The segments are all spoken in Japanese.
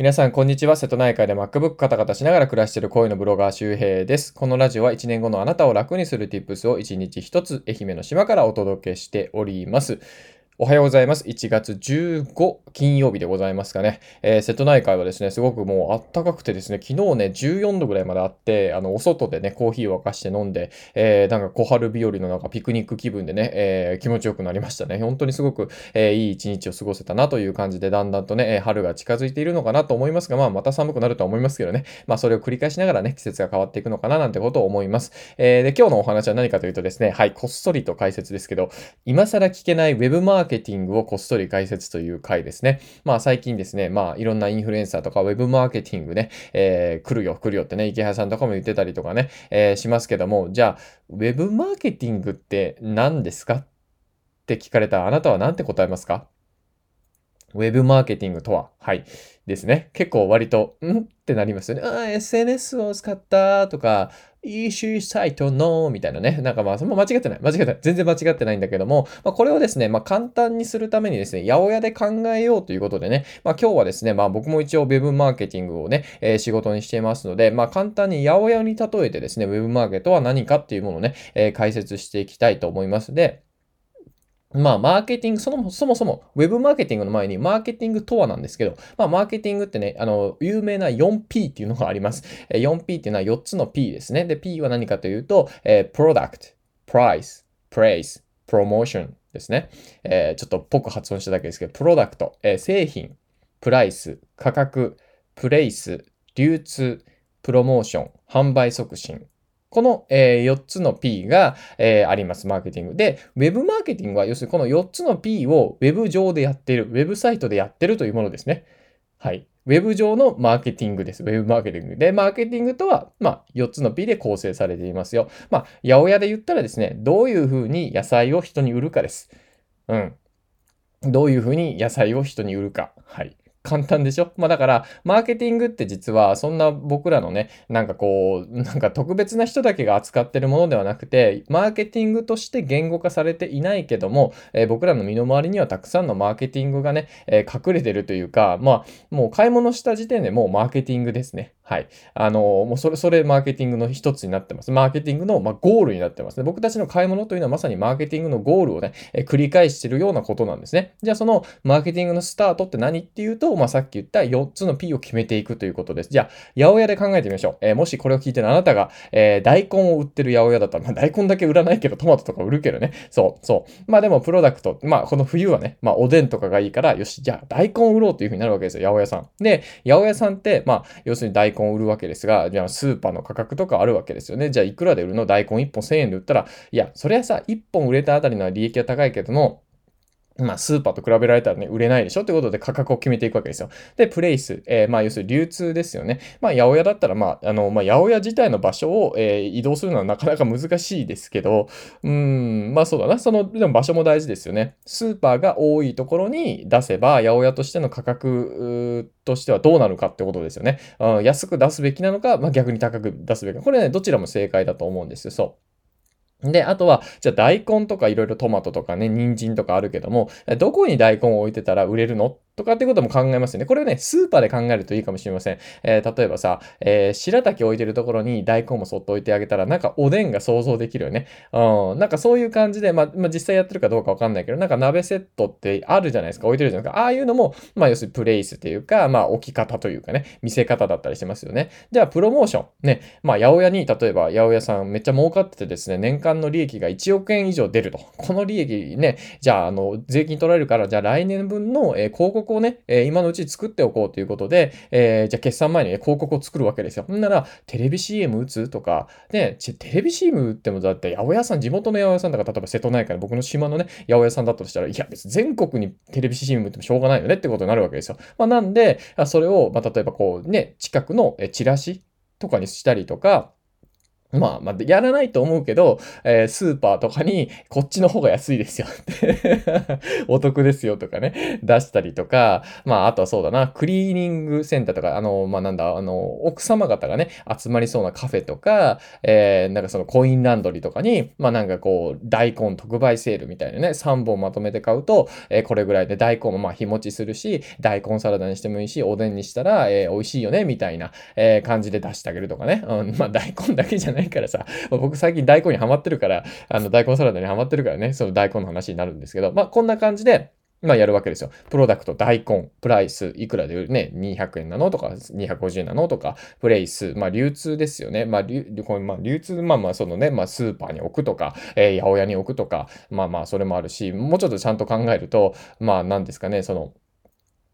皆さん、こんにちは。瀬戸内海で MacBook カタカタしながら暮らしている恋のブロガー周平です。このラジオは1年後のあなたを楽にする Tips を1日1つ愛媛の島からお届けしております。おはようございます。1月15金曜日でございますかね。えー、瀬戸内海はですね、すごくもうあったかくてですね、昨日ね、14度ぐらいまであって、あの、お外でね、コーヒーを沸かして飲んで、えー、なんか小春日和のなんかピクニック気分でね、えー、気持ちよくなりましたね。本当にすごく、え、いい一日を過ごせたなという感じで、だんだんとね、春が近づいているのかなと思いますが、まあ、また寒くなるとは思いますけどね、まあ、それを繰り返しながらね、季節が変わっていくのかななんてことを思います。え、で、今日のお話は何かというとですね、はい、こっそりと解説ですけど、今更聞けない Web マーケケティングをこっそり解説という回ですね。まあ最近ですね、まあいろんなインフルエンサーとかウェブマーケティングね、えー、来るよ来るよってね、池原さんとかも言ってたりとかね、えー、しますけども、じゃあ、ウェブマーケティングって何ですか？って聞かれたらあなたは何て答えますか？ウェブマーケティングとは、はい。ですね。結構割と、ん？ってなりますよね。ああ、SNS を使ったとか、EC サイトの、みたいなね。なんかまあ、その間違ってない。間違ってない。全然間違ってないんだけども、まあ、これをですね、まあ、簡単にするためにですね、八百屋で考えようということでね、まあ、今日はですね、まあ、僕も一応 Web マーケティングをね、えー、仕事にしていますので、まあ、簡単に八百屋に例えてですね、Web マーケットは何かっていうものをね、えー、解説していきたいと思いますで、まあ、マーケティング、その、そもそも、ウェブマーケティングの前に、マーケティングとはなんですけど、まあ、マーケティングってね、あの、有名な 4P っていうのがあります。4P っていうのは4つの P ですね。で、P は何かというと、えー、product, price, praise, promotion ですね。えー、ちょっとぽく発音しただけですけど、プロダクト、えー、製品、プライス、価格、プレイス、流通、プロモーション、販売促進、この、え、4つの P が、え、あります、マーケティング。で、Web マーケティングは、要するにこの4つの P を Web 上でやってる、Web サイトでやってるというものですね。はい。Web 上のマーケティングです。Web マーケティング。で、マーケティングとは、まあ、4つの P で構成されていますよ。まあ、八百屋で言ったらですね、どういうふうに野菜を人に売るかです。うん。どういうふうに野菜を人に売るか。はい。簡単でしょ？まあだから、マーケティングって実はそんな僕らのね、なんかこう、なんか特別な人だけが扱ってるものではなくて、マーケティングとして言語化されていないけども、えー、僕らの身の回りにはたくさんのマーケティングがね、えー、隠れてるというか、まあ、もう買い物した時点でもうマーケティングですね。はい。あの、もうそれ、それマーケティングの一つになってます。マーケティングの、まあ、ゴールになってますね。僕たちの買い物というのはまさにマーケティングのゴールをね、え、繰り返してるようなことなんですね。じゃあそのマーケティングのスタートって何っていうと、まあ、さっき言った4つの P を決めていくということです。じゃあ、八百屋で考えてみましょう。えー、もしこれを聞いてるあなたが、えー、大根を売ってる八百屋だったら、まあ、大根だけ売らないけど、トマトとか売るけどね。そう、そう。まあでも、プロダクト、まあ、この冬はね、まあ、おでんとかがいいから、よし、じゃあ、大根を売ろうというふうになるわけですよ、八百屋さん。で、八百屋さんって、まあ、要するに大根を売るわけですが、じゃあスーパーの価格とかあるわけですよね。じゃあいくらで売るの？大根1本1000円で売ったら、いや、それはさ、1本売れたあたりの利益は高いけども、まあ、スーパーと比べられたらね、売れないでしょってことで価格を決めていくわけですよ。で、プレイス、えー、まあ、要するに流通ですよね。まあ、八百屋だったら、まあ、あの、まあ、八百屋自体の場所を、えー、移動するのはなかなか難しいですけど、うん、まあ、そうだな。その、でも場所も大事ですよね。スーパーが多いところに出せば、八百屋としての価格としてはどうなるかってことですよね。うん、安く出すべきなのか、まあ、逆に高く出すべきなのか。これね、どちらも正解だと思うんですよ。そう。で、あとは、じゃあ大根とかいろいろトマトとかね、人参とかあるけども、どこに大根を置いてたら売れるのとかってことも考えますよね。これをね、スーパーで考えるといいかもしれません。えー、例えばさ、えー、白滝置いてるところに大根もそっと置いてあげたら、なんかおでんが想像できるよね。うん。なんかそういう感じで、まあ、まあ、実際やってるかどうかわかんないけど、なんか鍋セットってあるじゃないですか。置いてるじゃないですか。ああいうのも、まあ、要するにプレイスっていうか、まあ、置き方というかね、見せ方だったりしますよね。じゃあ、プロモーション。ね。まあ、八百屋に、例えば、八百屋さんめっちゃ儲かっててですね、年間の利益が1億円以上出ると。この利益ね、じゃあ、あの、税金取られるから、じゃあ来年分の、えー、広告をね、え、今のうち作っておこうということで、えー、じゃあ決算前に、ね、広告を作るわけですよ。ほんなら、テレビ CM 打つとか、ね、テレビ CM 打ってもだって八百屋さん、地元の八百屋さんだから、例えば瀬戸内海の僕の島のね、八百屋さんだったとしたら、いや、別に全国にテレビ CM 打ってもしょうがないよねってことになるわけですよ。まあ、なんで、それを、まあ、例えばこうね、近くのチラシとかにしたりとか、まあ、まあ、やらないと思うけど、えー、スーパーとかに、こっちの方が安いですよって お得ですよとかね、出したりとか、まあ、あとはそうだな、クリーニングセンターとか、あの、まあ、なんだ、あの、奥様方がね、集まりそうなカフェとか、えー、なんかそのコインランドリーとかに、まあ、なんかこう、大根特売セールみたいなね、3本まとめて買うと、えー、これぐらいで大根もまあ日持ちするし、大根サラダにしてもいいし、おでんにしたら、えー、美味しいよね、みたいな、えー、感じで出してあげるとかね。うん、まあ、大根だけじゃないないからさ、僕最近大根にハマってるから、あの大根サラダにハマってるからね、その大根の話になるんですけど、まあこんな感じで、まあやるわけですよ。プロダクト、大根、プライス、いくらで売る？ね、200円なのとか、250円なのとか、プレイス、まあ流通ですよね。まあ流こまあ流通、まあまあそのね、まあスーパーに置くとか、えー、八百屋に置くとか、まあまあそれもあるし、もうちょっとちゃんと考えると、まあ何ですかね、その、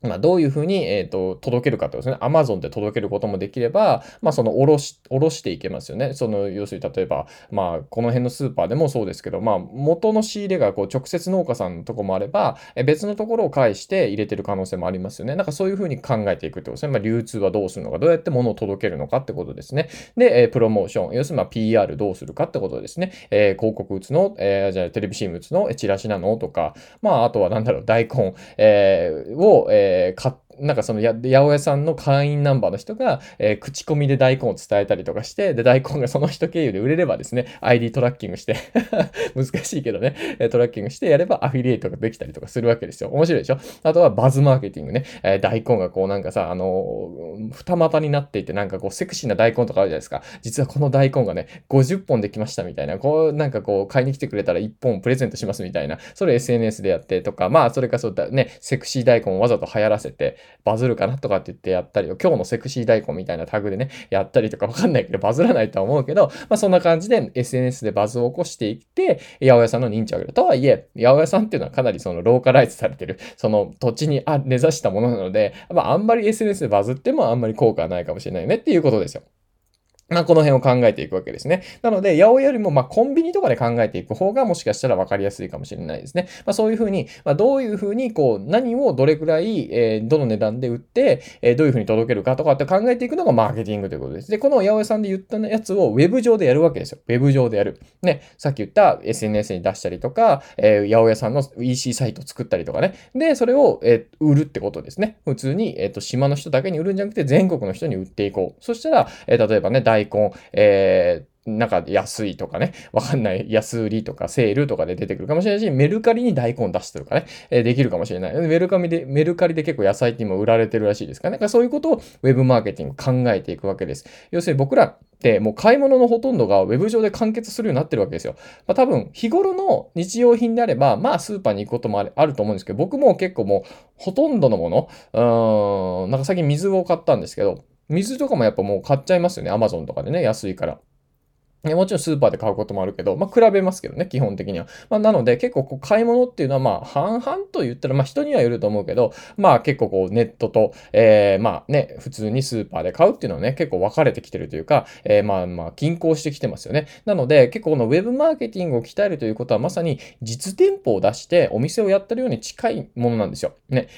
まあ、どういうふうに、えっ、ー、と、届けるかってことですね。Amazon で届けることもできれば、まあ、その、おろし、おろしていけますよね。その、要するに、例えば、まあ、この辺のスーパーでもそうですけど、まあ、元の仕入れが、こう、直接農家さんのとこもあれば、え別のところを介して入れてる可能性もありますよね。なんかそういうふうに考えていくってことですね。まあ、流通はどうするのか、どうやって物を届けるのかってことですね。で、え、プロモーション、要するに、ま、PR どうするかってことですね。えー、広告打つの、えー、じゃあ、テレビ CM 打つの、チラシなの？とか、まあ、あとは、なんだろう、大根、えー、を、えー、買って、なんかそのや、八百屋さんの会員ナンバーの人が、えー、口コミで大根を伝えたりとかして、で、大根がその人経由で売れればですね、ID トラッキングして 難しいけどね、トラッキングしてやればアフィリエイトができたりとかするわけですよ。面白いでしょ？あとはバズマーケティングね。えー、大根がこうなんかさ、あのー、二股になっていて、なんかこうセクシーな大根とかあるじゃないですか。実はこの大根がね、50本できましたみたいな、こうなんかこう買いに来てくれたら1本プレゼントしますみたいな、それ SNS でやってとか、まあそれかそうだね、セクシー大根をわざと流行らせてバズるかなとかって言ってやったり、今日のセクシー大根みたいなタグでね、やったりとかわかんないけど、バズらないとは思うけど、まあそんな感じで SNS でバズを起こしていって、八百屋さんの認知を上げる。とはいえ、八百屋さんっていうのはかなりそのローカライズされてる、その土地に根ざしたものなので、まああんまり SNS でバズってもあんまり効果はないかもしれないよねっていうことですよ。まあ、この辺を考えていくわけですね。なので、八百屋よりも、まコンビニとかで考えていく方がもしかしたら分かりやすいかもしれないですね。まあ、そういうふうに、まあ、どういうふうに、こう、何をどれくらい、えー、どの値段で売って、えー、どういうふうに届けるかとかって考えていくのがマーケティングということです。で、この八百屋さんで言ったやつをウェブ上でやるわけですよ。ウェブ上でやる。ね、さっき言った SNS に出したりとか、えー、八百屋さんの EC サイトを作ったりとかね。で、それを、えー、売るってことですね。普通に、えっ、と、島の人だけに売るんじゃなくて、全国の人に売っていこう。そしたら、え、例えばね、大根、えーえーなんか安いとかね、わかんない安売りとかセールとかで出てくるかもしれないし、メルカリに大根出してるかね、えー、できるかもしれない。メルカリで、メルカリで結構野菜って今売られてるらしいですからね。からそういうことをウェブマーケティング考えていくわけです。要するに僕らってもう買い物のほとんどがウェブ上で完結するようになってるわけですよ。まあ、多分日頃の日用品であれば、まあスーパーに行くこともあると思うんですけど、僕も結構もうほとんどのもの、うーん、なんか最近水を買ったんですけど、水とかもやっぱもう買っちゃいますよね。アマゾンとかでね、安いから。もちろんスーパーで買うこともあるけど、まあ、比べますけどね、基本的には。まあ、なので、結構こう買い物っていうのは、まあ、半々と言ったら、まあ、人にはよると思うけど、まあ、結構こう、ネットと、えー、まあね、普通にスーパーで買うっていうのはね、結構分かれてきてるというか、えー、まあまあ、均衡してきてますよね。なので、結構このウェブマーケティングを鍛えるということは、まさに実店舗を出してお店をやってるように近いものなんですよ。ね。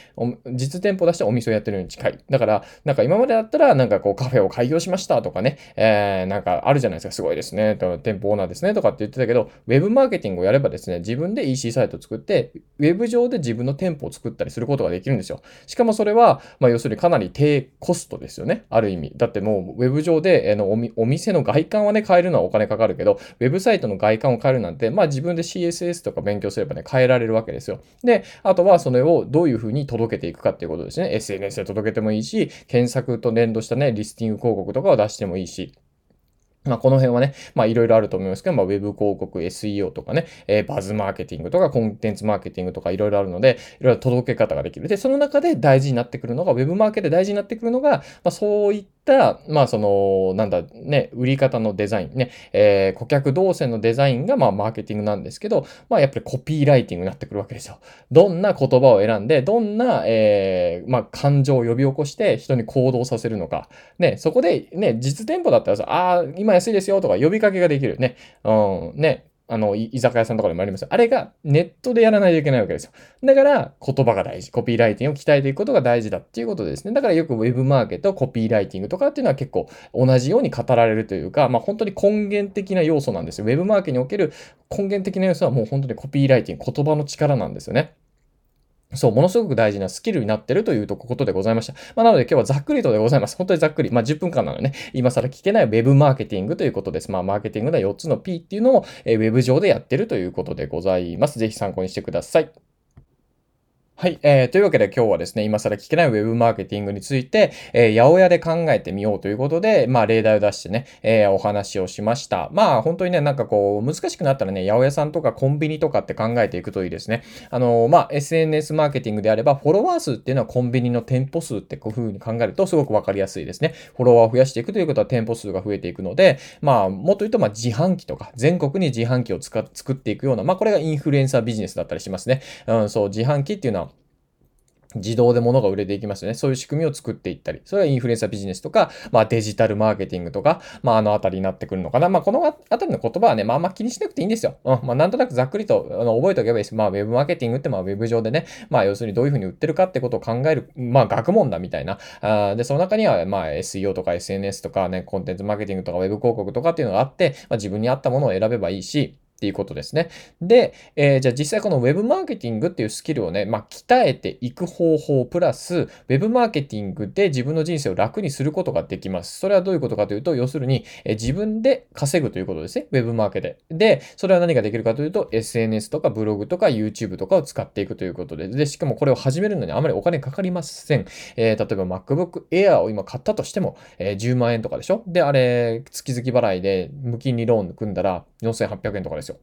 実店舗を出してお店をやってるように近い。だから、なんか今までだったら、なんかこう、カフェを開業しましたとかね、えー、なんかあるじゃないですか、すごいですね。店舗オーナーですねとかって言ってたけど、ウェブマーケティングをやればですね、自分で EC サイトを作って、ウェブ上で自分の店舗を作ったりすることができるんですよ。しかもそれは、まあ、要するにかなり低コストですよね。ある意味。だってもう、ウェブ上で、あのお店の外観はね、変えるのはお金かかるけど、ウェブサイトの外観を変えるなんて、まあ自分で CSS とか勉強すればね、変えられるわけですよ。で、あとはそれをどういうふうに届けていくかっていうことですね。SNS で届けてもいいし、検索と連動したね、リスティング広告とかを出してもいいし。まあ、この辺はね、まあ、いろいろあると思いますけど、まあ、ウェブ広告、SEO とかね、えー、バズマーケティングとか、コンテンツマーケティングとか、いろいろあるので、いろいろ届け方ができる。で、その中で大事になってくるのが、ウェブマーケで大事になってくるのが、まあ、そういった、まあ、その、なんだ、ね、売り方のデザインね、えー、顧客動線のデザインが、まあ、マーケティングなんですけど、まあ、やっぱりコピーライティングになってくるわけですよ。どんな言葉を選んで、どんな、えー、まあ、感情を呼び起こして人に行動させるのか。ね、そこで、ね、実店舗だったらさ、ああ、今安いですよとか呼びかけができるね。うん、ね。あの、居酒屋さんとかでもありますあれがネットでやらないといけないわけですよ。だから、言葉が大事。コピーライティングを鍛えていくことが大事だっていうことですね。だからよくウェブマーケット、コピーライティングとかっていうのは結構同じように語られるというか、まあ本当に根源的な要素なんですよ。ウェブマーケにおける根源的な要素はもう本当にコピーライティング、言葉の力なんですよね。そう、ものすごく大事なスキルになってるというとことでございました。まあ、なので今日はざっくりとでございます。本当にざっくり。まあ、10分間なのでね、今更聞けないウェブマーケティングということです。まあ、マーケティングの4つの P っていうのを、ウェブ上でやってるということでございます。ぜひ参考にしてください。はい、えー。というわけで今日はですね、今更聞けない Web マーケティングについて、えー、八百屋で考えてみようということで、まあ、例題を出してね、えー、お話をしました。まあ、本当にね、なんかこう、難しくなったらね、八百屋さんとかコンビニとかって考えていくといいですね。あのー、まあ、SNS マーケティングであれば、フォロワー数っていうのはコンビニの店舗数ってこういう風に考えるとすごくわかりやすいですね。フォロワーを増やしていくということは店舗数が増えていくので、まあ、もっと言うと、まあ、自販機とか、全国に自販機を作っていくような、まあ、これがインフルエンサービジネスだったりしますね。うん、そう、自販機っていうのは、自動で物が売れていきますよね。そういう仕組みを作っていったり、それはインフルエンサービジネスとか、まあデジタルマーケティングとか、まああのあたりになってくるのかな。まあこのあたりの言葉はね、まああんま気にしなくていいんですよ。うん。まあなんとなくざっくりとあの覚えておけばいいです。まあウェブマーケティングってまあウェブ上でね、まあ要するにどういうふうに売ってるかってことを考える、まあ学問だみたいな。あで、その中にはまあ SEO とか SNS とかね、コンテンツマーケティングとかウェブ広告とかっていうのがあって、まあ自分に合ったものを選べばいいし、っていうことですね。で、えー、じゃあ実際この Web マーケティングっていうスキルをね、まあ、鍛えていく方法プラス、Web マーケティングで自分の人生を楽にすることができます。それはどういうことかというと、要するに、えー、自分で稼ぐということですね。Web マーケで。で、それは何ができるかというと、SNS とかブログとか YouTube とかを使っていくということで、で、しかもこれを始めるのにあまりお金かかりません。えー、例えば MacBook Air を今買ったとしても、え、10万円とかでしょ？で、あれ、月々払いで無金利ローン組んだら4800円とかですよ。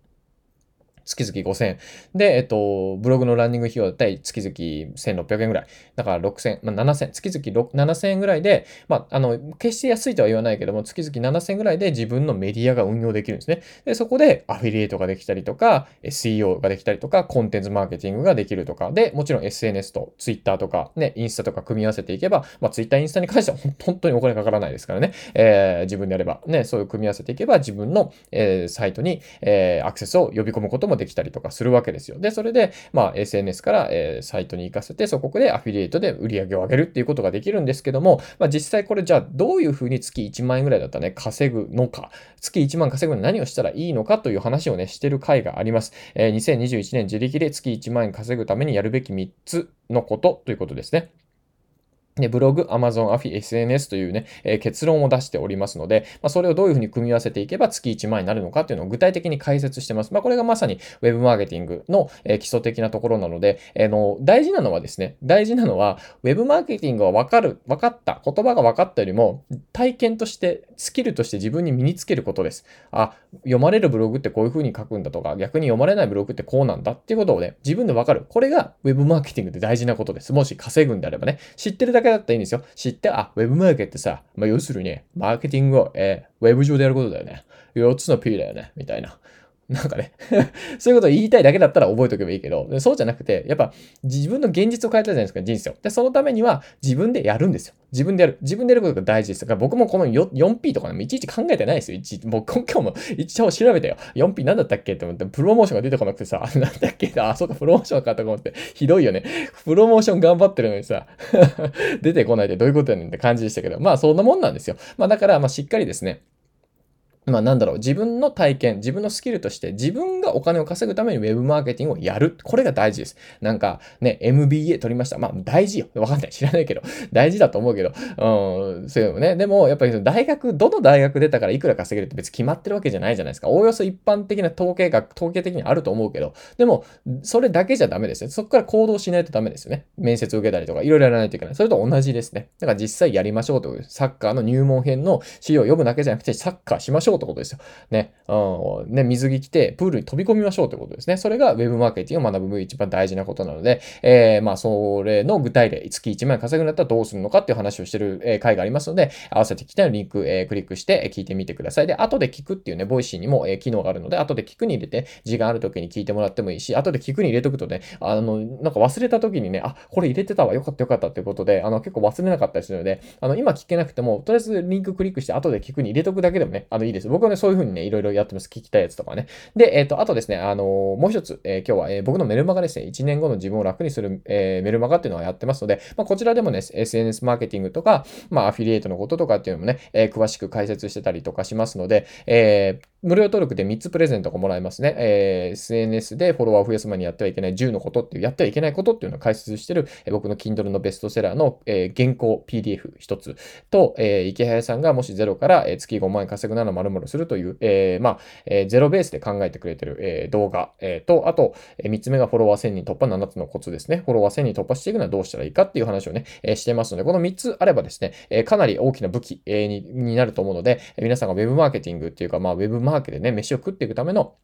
月々5000円。で、えっと、ブログのランニング費用だったり、月々1600円ぐらい。だから6000、まあ、7000、月々7000円ぐらいで、まあ、あの、決して安いとは言わないけども、月々7000円ぐらいで自分のメディアが運用できるんですね。で、そこでアフィリエイトができたりとか、SEO ができたりとか、コンテンツマーケティングができるとか、で、もちろん SNS と Twitter とか、ね、インスタとか組み合わせていけば、まあ、Twitter、インスタに関しては本当にお金かからないですからね。えー、自分でやれば、ね、そういう組み合わせていけば、自分の、えー、サイトに、えー、アクセスを呼び込むこともできたりとかするわけですよ。で、それで、まあ、SNS から、えー、サイトに行かせて、そこでアフィリエイトで売り上げを上げるっていうことができるんですけども、まあ、実際これじゃあどういうふうに月1万円ぐらいだったらね、稼ぐのか、月1万稼ぐのに何をしたらいいのかという話をね、してる回があります。えー、2021年自力で月1万円稼ぐためにやるべき3つのことということですね。ブログ、アマゾン、アフィ、SNS というね、えー、結論を出しておりますので、まあ、それをどういうふうに組み合わせていけば月1万になるのかっていうのを具体的に解説してます。まあ、これがまさに Web マーケティングの、えー、基礎的なところなので、えー、の、大事なのはですね、大事なのは、Web マーケティングがわかる、分かった、言葉が分かったよりも、体験として、スキルとして自分に身につけることです。あ、読まれるブログってこういうふうに書くんだとか、逆に読まれないブログってこうなんだっていうことをね、自分で分かる。これが Web マーケティングで大事なことです。もし稼ぐんであればね、知ってるだけだったらいいんですよ。知って、あ、ウェブマーケってさ、まあ、要するに、マーケティングを、えー、ウェブ上でやることだよね。4つの P だよね。みたいな。なんかね そういうことを言いたいだけだったら覚えておけばいいけど、そうじゃなくて、やっぱ自分の現実を変えたじゃないですか、人生を。で、そのためには自分でやるんですよ。自分でやる。自分でやることが大事です。だから僕もこの 4P とかね、いちいち考えてないですよ。いちいち。もう今日も一応調べたよ。4P なんだったっけって思って、プロモーションが出てこなくてさ、なんだっけあ、そうか、プロモーションかと思って、ひどいよね。プロモーション頑張ってるのにさ、出てこないでどういうことやねんって感じでしたけど、まあそんなもんなんですよ。まあだから、まあしっかりですね、まあなんだろう、自分の体験、自分のスキルとして自分がお金を稼ぐためにウェブマーケティングをやる。これが大事です。なんかね、MBA 取りました。まあ大事よ。わかんない。知らないけど。大事だと思うけど。うん、そういうのね。でもやっぱり大学、どの大学出たからいくら稼げるって別に決まってるわけじゃないじゃないですか。おおよそ一般的な統計学、統計的にあると思うけど。でも、それだけじゃダメですね。そこから行動しないとダメですよね。面接受けたりとか、いろいろやらないといけない。それと同じですね。だから実際やりましょうという、サッカーの入門編の資料を読むだけじゃなくて、サッカーしましょうってことですよ。ね、うん、ね、水着着てプールに飛び込みましょうということですね。それが Web マーケティングを学ぶ一番大事なことなので、えー、まあ、それの具体例、月1万円稼ぐんだったらどうするのかっていう話をしてる、え回がありますので、合わせて聞きたいのリンク、えー、クリックして聞いてみてください。で、後で聞くっていうね、 Voicy にも、え、機能があるので、後で聞くに入れて、時間ある時に聞いてもらってもいいし、後で聞くに入れとくとね、あの、なんか忘れた時にね、あ、これ入れてたわ、よかったよかったってことで、あの、結構忘れなかったりするので、あの、今聞けなくても、とりあえずリンククリックして後で聞くに入れとくだけでもね、あの、いいです。僕はね、そういう風にね、いろいろやってます。聞きたいやつとかね。で、えっ、と、あとですね、あのもう一つ、えー今日は、え僕のメルマガですね、1年後の自分を楽にする、えメルマガっていうのはやってますので、まあ、こちらでもね、SNS マーケティングとか、まあ、アフィリエイトのこととかっていうのもね、え詳しく解説してたりとかしますので、えー無料登録で3つプレゼントがもらえますね。えー、SNS でフォロワーを増やす前にやってはいけない10のことっていう、やってはいけないことっていうのを解説してる、えー、僕の Kindle のベストセラーの、えー、原稿 PDF1 つと、えー、池早さんがもしゼロから、えー、月5万円稼ぐなら〇〇するという、えー、まあ、えー、ゼロベースで考えてくれてる、えー、動画、えー、と、あと、えー、3つ目がフォロワー1000人突破7つのコツですね。フォロワー1000人突破していくのはどうしたらいいかっていう話をね、えー、してますので、この3つあればですね、えー、かなり大きな武器、えー、にになると思うので、皆さんが Web マーケティングっていうか、まあ、Web マーケティングでね、飯を食っていくための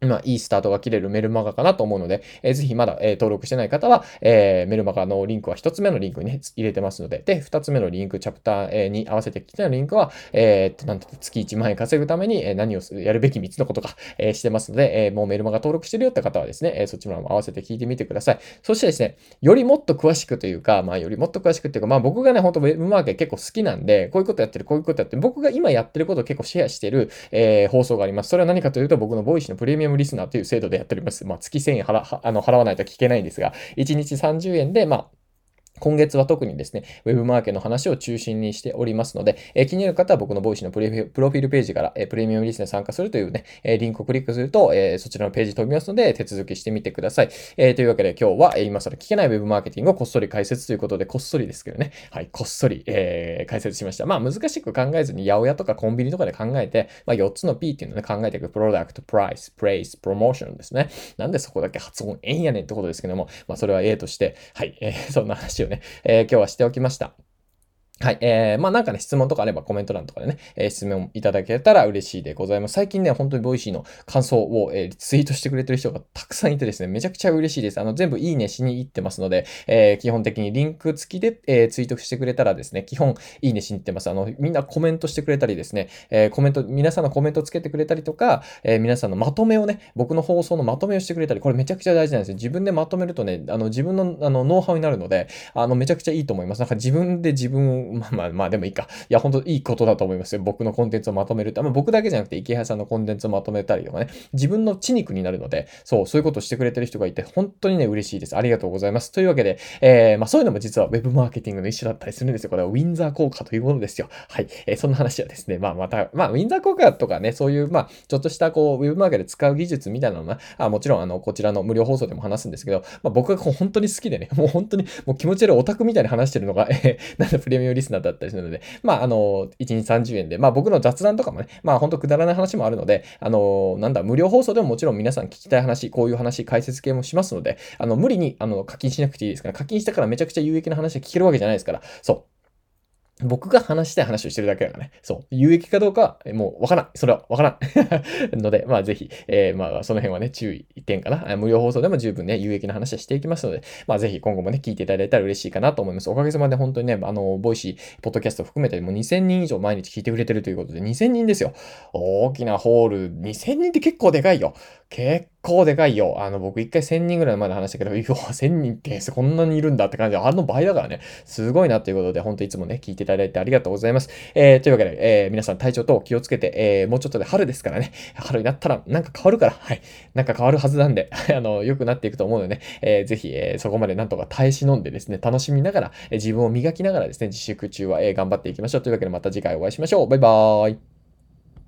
まあ、いいスタートが切れるメルマガかなと思うので、えー、ぜひまだ、えー、登録してない方は、えー、メルマガのリンクは一つ目のリンクに、ね、入れてますので、で、二つ目のリンク、チャプターえに合わせてきたリンクは、え、っと、なんと月1万円稼ぐために、え何をする、やるべき3つのことか、えしてますので、えもうメルマガ登録してるよって方はですね、えそっちも合わせて聞いてみてください。そしてですね、よりもっと詳しくというか、まあ、よりもっと詳しくっていうか、まあ、僕がね、ほんとウェブマーケ結構好きなんで、こういうことやってる、こういうことやってる、僕が今やってることを結構シェアしてる、え放送があります。それは何かというと、僕の Voicy のプレミアムリスナーという制度でやっております。まあ、月1000円払あの払わないと聞けないんですが、1日30円で、まあ、今月は特にですね、ウェブマーケの話を中心にしておりますので、え、気になる方は僕の Voicy のプロフィールページから、え、プレミアムリスナー参加するというね、え、リンクをクリックすると、えそちらのページ飛びますので、手続きしてみてください。えというわけで今日は、え今更聞けないウェブマーケティングをこっそり解説ということで、こっそりですけどね、はい、こっそり、え解説しました。まあ難しく考えずに、八百屋とかコンビニとかで考えて、まあ4つの P っていうのをね、考えていく、 product、price、place、promotion ですね。なんでそこだけ発音ええねんってことですけども、まあそれは A として、はい、えそんな話をね、え今日はしておきました。はい。えー、まあなんかね、質問とかあればコメント欄とかでね、えー、質問いただけたら嬉しいでございます。最近ね、本当に Voicy の感想を、えー、ツイートしてくれてる人がたくさんいてですね、めちゃくちゃ嬉しいです。あの、全部いいねしに行ってますので、えー、基本的にリンク付きで、えー、ツイートしてくれたらですね、基本いいねしに行ってます。あの、みんなコメントしてくれたりですね、えー、コメント、皆さんのコメントつけてくれたりとか、えー、皆さんのまとめをね、僕の放送のまとめをしてくれたり、これめちゃくちゃ大事なんですよ。自分でまとめるとね、あの、自分の、あの、ノウハウになるので、あの、めちゃくちゃいいと思います。なんか自分で自分を、まあまあまあ、でもいいか。いや、本当いいことだと思いますよ。僕のコンテンツをまとめるって。まあ、僕だけじゃなくて、池原さんのコンテンツをまとめたりとかね、自分の血肉になるので、そう、そういうことをしてくれてる人がいて、本当にね、嬉しいです。ありがとうございます。というわけで、えー、まあ、そういうのも実は Web マーケティングの一種だったりするんですよ。これはウィンザー効果というものですよ。はい。えー、そんな話はですね、まあ、また、まあ、ウィンザー効果とかね、そういう、まあ、ちょっとしたこう、Web マーケで使う技術みたいなのは、あもちろん、あの、こちらの無料放送でも話すんですけど、まあ、僕がこう本当に好きでね、もう本当に、もう気持ち悪いオタクみたいに話してるのが、えー、なんだ、プレミアムリスナーだったりするので、まあ、あの、1日30円で、まあ僕の雑談とかもね、まあほんとくだらない話もあるので、あの、なんだ、無料放送でももちろん皆さん聞きたい話、こういう話、解説系もしますので、あの、無理に、あの、課金しなくていいですから、課金したからめちゃくちゃ有益な話が聞けるわけじゃないですから、そう。僕が話したい話をしてるだけだからね。そう。有益かどうかは、もうわからん。それはわからん。ので、まあぜひ、えー、まあその辺はね、注意点かな。無料放送でも十分ね、有益な話はしていきますので、まあぜひ今後もね、聞いていただいたら嬉しいかなと思います。おかげさまで本当にね、あの、 Voicy、ポッドキャスト含めてもう2000人以上毎日聞いてくれてるということで、2000人ですよ。大きなホール、2000人って結構でかいよ。結構でかいよ。あの、僕一回1000人ぐらいまで話したけど、いや、1000人ってこんなにいるんだって感じで、あの倍だからね、すごいなということで、本当いつもね、聞いていただいてありがとうございます。えー、というわけで、えー、皆さん体調と気をつけて、えー、もうちょっとで春ですからね、春になったらなんか変わるから、はい、なんか変わるはずなんで、あの、良くなっていくと思うのでね、えー、ぜひ、えー、そこまでなんとか耐え忍んでですね、楽しみながら、えー、自分を磨きながらですね、自粛中は、えー、頑張っていきましょう。というわけでまた次回お会いしましょう。バイバーイ。